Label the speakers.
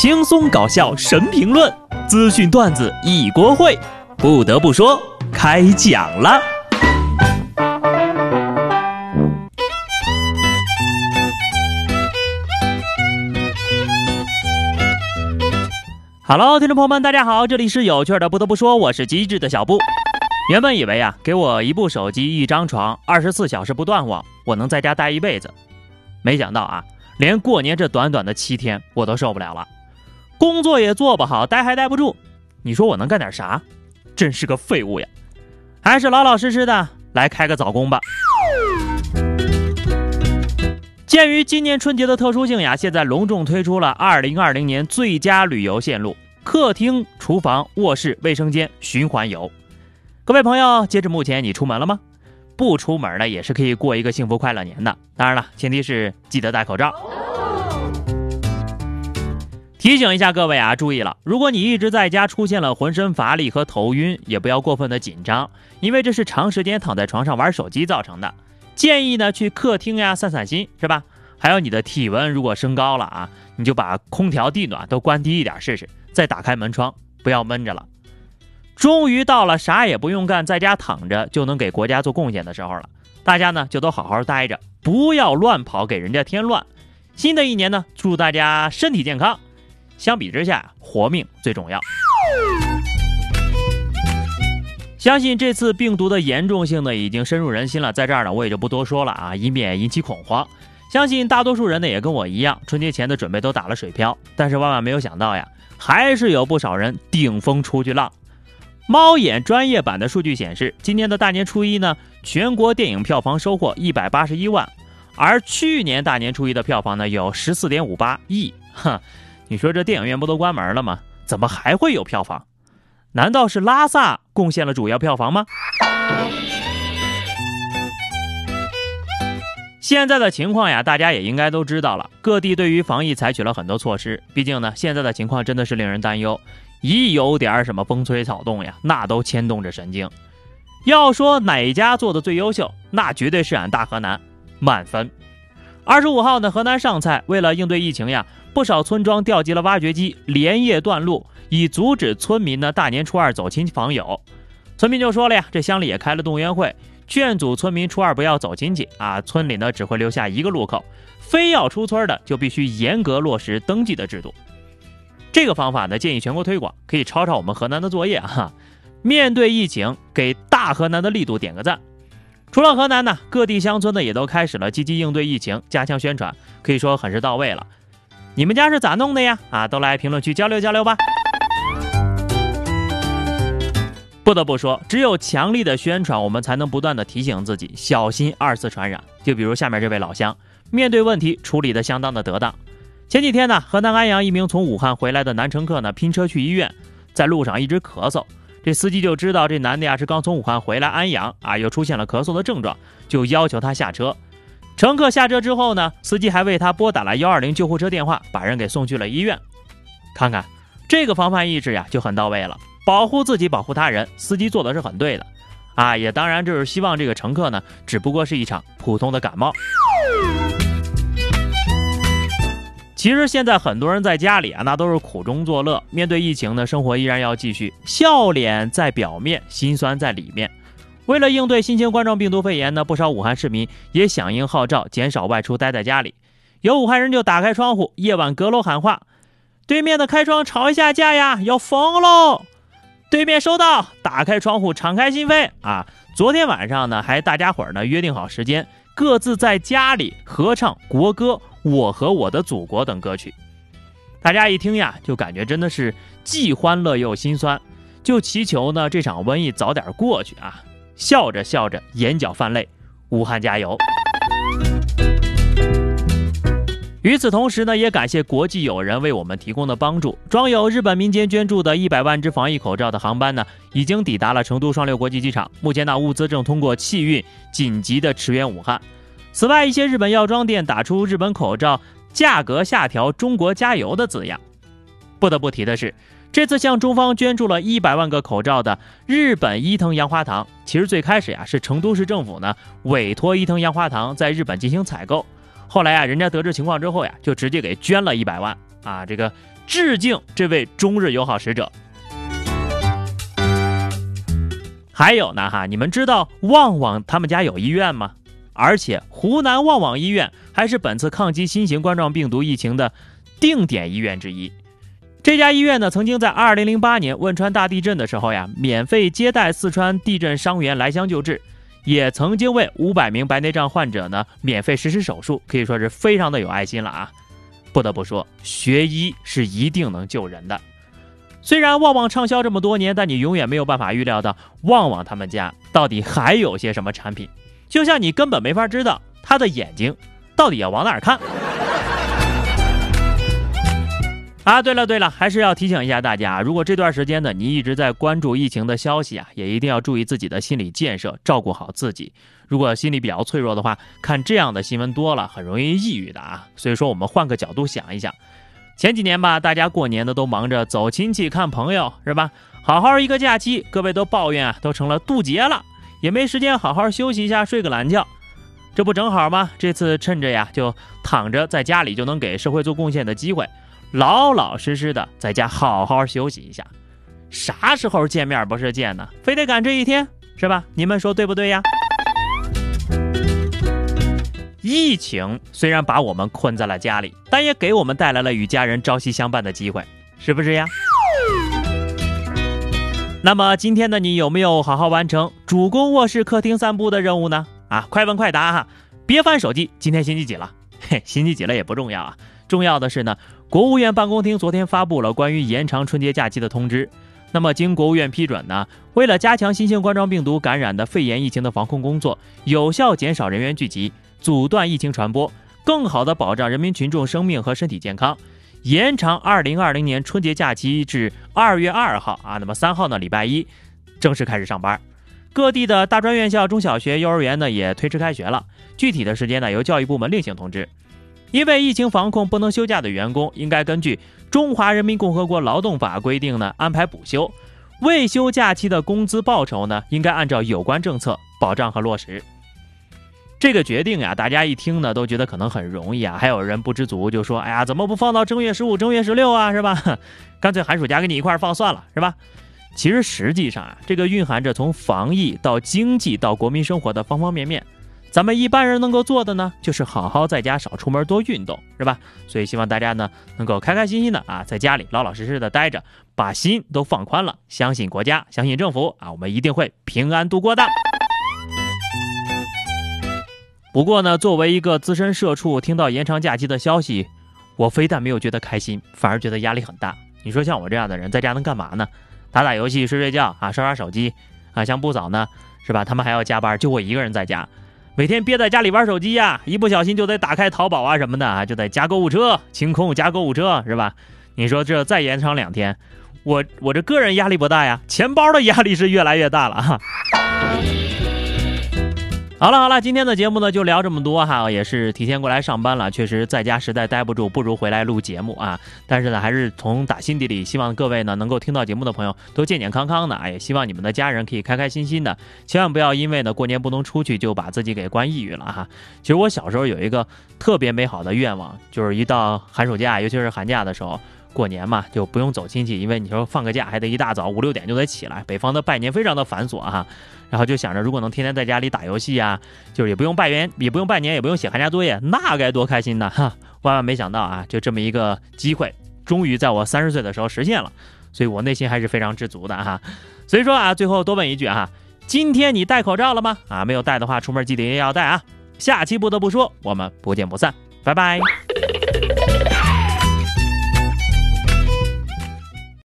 Speaker 1: 轻松搞笑神评论，资讯段子一锅烩。不得不说，开讲了。Hello，听众朋友们，大家好，这里是有趣的。不得不说，我是机智的小布。原本以为啊，给我一部手机、一张床，二十四小时不断网，我能在家待一辈子。没想到啊，连过年这短短的七天，我都受不了了。工作也做不好，待还待不住，你说我能干点啥？真是个废物呀！还是老老实实的来开个早工吧。鉴于今年春节的特殊性呀，现在隆重推出了2020年最佳旅游线路：客厅、厨房、卧室、卫生间循环游。各位朋友，截至目前，你出门了吗？不出门呢，也是可以过一个幸福快乐年的。当然了，前提是记得戴口罩。提醒一下各位啊，注意了！如果你一直在家出现了浑身乏力和头晕，也不要过分的紧张，因为这是长时间躺在床上玩手机造成的。建议呢去客厅呀散散心，是吧？还有你的体温如果升高了啊，你就把空调、地暖都关低一点试试，再打开门窗，不要闷着了。终于到了啥也不用干，在家躺着就能给国家做贡献的时候了。大家呢就都好好待着，不要乱跑，给人家添乱。新的一年呢，祝大家身体健康。相比之下，活命最重要。相信这次病毒的严重性呢，已经深入人心了。在这儿呢，我也就不多说了啊，以免引起恐慌。相信大多数人呢，也跟我一样，春节前的准备都打了水漂。但是万万没有想到呀，还是有不少人顶风出去浪。猫眼专业版的数据显示，今年的大年初一呢，全国电影票房收获一百八十一万，而去年大年初一的票房呢，有十四点五八亿。哼。你说这电影院不都关门了吗？怎么还会有票房？难道是拉萨贡献了主要票房吗？现在的情况呀，大家也应该都知道了。各地对于防疫采取了很多措施，毕竟呢，现在的情况真的是令人担忧。一有点什么风吹草动呀，那都牵动着神经。要说哪家做的最优秀，那绝对是俺大河南，满分。二十五号呢，河南上蔡为了应对疫情呀。不少村庄调集了挖掘机，连夜断路，以阻止村民呢大年初二走亲戚访友。村民就说了呀，这乡里也开了动员会，劝阻村民初二不要走亲戚啊。村里呢只会留下一个路口，非要出村的就必须严格落实登记的制度。这个方法呢建议全国推广，可以抄抄我们河南的作业哈。面对疫情，给大河南的力度点个赞。除了河南呢，各地乡村呢也都开始了积极应对疫情，加强宣传，可以说很是到位了。你们家是咋弄的呀？啊，都来评论区交流交流吧。不得不说，只有强力的宣传，我们才能不断的提醒自己小心二次传染。就比如下面这位老乡，面对问题处理的相当的得当。前几天呢，河南安阳一名从武汉回来的男乘客呢，拼车去医院，在路上一直咳嗽，这司机就知道这男的呀是刚从武汉回来安阳啊，又出现了咳嗽的症状，就要求他下车。乘客下车之后呢，司机还为他拨打了幺二零救护车电话，把人给送去了医院。看看这个防范意识呀，就很到位了，保护自己，保护他人，司机做的是很对的啊。也当然就是希望这个乘客呢，只不过是一场普通的感冒。其实现在很多人在家里啊，那都是苦中作乐。面对疫情呢，生活依然要继续，笑脸在表面，心酸在里面。为了应对新型冠状病毒肺炎呢，不少武汉市民也响应号召，减少外出，待在家里。有武汉人就打开窗户，夜晚阁楼喊话：“对面的开窗吵一下架呀，要疯喽！”对面收到，打开窗户，敞开心扉啊！昨天晚上呢，还大家伙呢约定好时间，各自在家里合唱国歌《我和我的祖国》等歌曲。大家一听呀，就感觉真的是既欢乐又心酸，就祈求呢这场瘟疫早点过去啊！笑着笑着，眼角泛泪。武汉加油！与此同时呢，也感谢国际友人为我们提供的帮助。装有日本民间捐助的一百万只防疫口罩的航班呢，已经抵达了成都双流国际机场。目前呢，物资正通过汽运紧急的驰援武汉。此外，一些日本药妆店打出“日本口罩价格下调，中国加油”的字样。不得不提的是。这次向中方捐助了一百万个口罩的日本伊藤洋华堂，其实最开始呀是成都市政府呢委托伊藤洋华堂在日本进行采购，后来呀人家得知情况之后呀，就直接给捐了一百万啊，这个致敬这位中日友好使者。还有呢哈，你们知道旺旺他们家有医院吗？而且湖南旺旺医院还是本次抗击新型冠状病毒疫情的定点医院之一。这家医院呢，曾经在2008年汶川大地震的时候呀，免费接待四川地震伤员来乡救治，也曾经为500名白内障患者呢免费实施手术，可以说是非常的有爱心了啊。不得不说，学医是一定能救人的。虽然旺旺畅销这么多年，但你永远没有办法预料到旺旺他们家到底还有些什么产品。就像你根本没法知道他的眼睛到底要往哪儿看。啊，对了对了，还是要提醒一下大家，如果这段时间呢你一直在关注疫情的消息啊，也一定要注意自己的心理建设，照顾好自己。如果心理比较脆弱的话，看这样的新闻多了，很容易抑郁的啊。所以说，我们换个角度想一想，前几年吧，大家过年的都忙着走亲戚、看朋友，是吧？好好一个假期，各位都抱怨啊，都成了渡劫了。也没时间好好休息一下，睡个懒觉，这不正好吗？这次趁着呀，就躺着在家里就能给社会做贡献的机会，老老实实的在家好好休息一下。啥时候见面不是见呢？非得赶这一天是吧？你们说对不对呀？疫情虽然把我们困在了家里，但也给我们带来了与家人朝夕相伴的机会，是不是呀？那么今天的你有没有好好完成主攻卧室、客厅散步的任务呢？啊，快问快答哈，别翻手机。今天星期几了？嘿，星期几了也不重要啊，重要的是呢，国务院办公厅昨天发布了关于延长春节假期的通知。那么经国务院批准呢，为了加强新型冠状病毒感染的肺炎疫情的防控工作，有效减少人员聚集，阻断疫情传播，更好的保障人民群众生命和身体健康。延长二零二零年春节假期至二月二号啊，那么三号呢，礼拜一正式开始上班。各地的大专院校、中小学、幼儿园呢也推迟开学了，具体的时间呢由教育部门另行通知。因为疫情防控不能休假的员工，应该根据《中华人民共和国劳动法》规定呢安排补休，未休假期的工资报酬呢应该按照有关政策保障和落实。这个决定呀，大家一听呢，都觉得可能很容易啊。还有人不知足，就说：“哎呀，怎么不放到正月十五、正月十六啊？是吧？干脆寒暑假跟你一块放算了，是吧？”其实实际上啊，这个蕴含着从防疫到经济到国民生活的方方面面。咱们一般人能够做的呢，就是好好在家少出门，多运动，是吧？所以希望大家呢，能够开开心心的啊，在家里老老实实的待着，把心都放宽了，相信国家，相信政府啊，我们一定会平安度过的。不过呢，作为一个资深社畜，听到延长假期的消息，我非但没有觉得开心，反而觉得压力很大。你说像我这样的人，在家能干嘛呢？打打游戏、睡睡觉啊，刷刷手机啊。像不早呢，是吧？他们还要加班，就我一个人在家，每天憋在家里玩手机呀，一不小心就得打开淘宝啊什么的啊，就得加购物车，清空加购物车，是吧？你说这再延长两天，我我这个人压力不大呀，钱包的压力是越来越大了哈。好了好了，今天的节目呢就聊这么多哈，也是提前过来上班了，确实在家实在待不住，不如回来录节目啊。但是呢，还是从打心底里希望各位呢能够听到节目的朋友都健健康康的，啊，也希望你们的家人可以开开心心的，千万不要因为呢过年不能出去就把自己给关抑郁了哈。其实我小时候有一个特别美好的愿望，就是一到寒暑假，尤其是寒假的时候。过年嘛，就不用走亲戚，因为你说放个假还得一大早五六点就得起来，北方的拜年非常的繁琐哈。然后就想着，如果能天天在家里打游戏啊，就是也不用拜年，也不用拜年，也不用写寒假作业，那该多开心呢哈！万万没想到啊，就这么一个机会，终于在我三十岁的时候实现了，所以我内心还是非常知足的哈。所以说啊，最后多问一句哈，今天你戴口罩了吗？啊，没有戴的话，出门记得一定要戴啊。下期不得不说，我们不见不散，拜拜。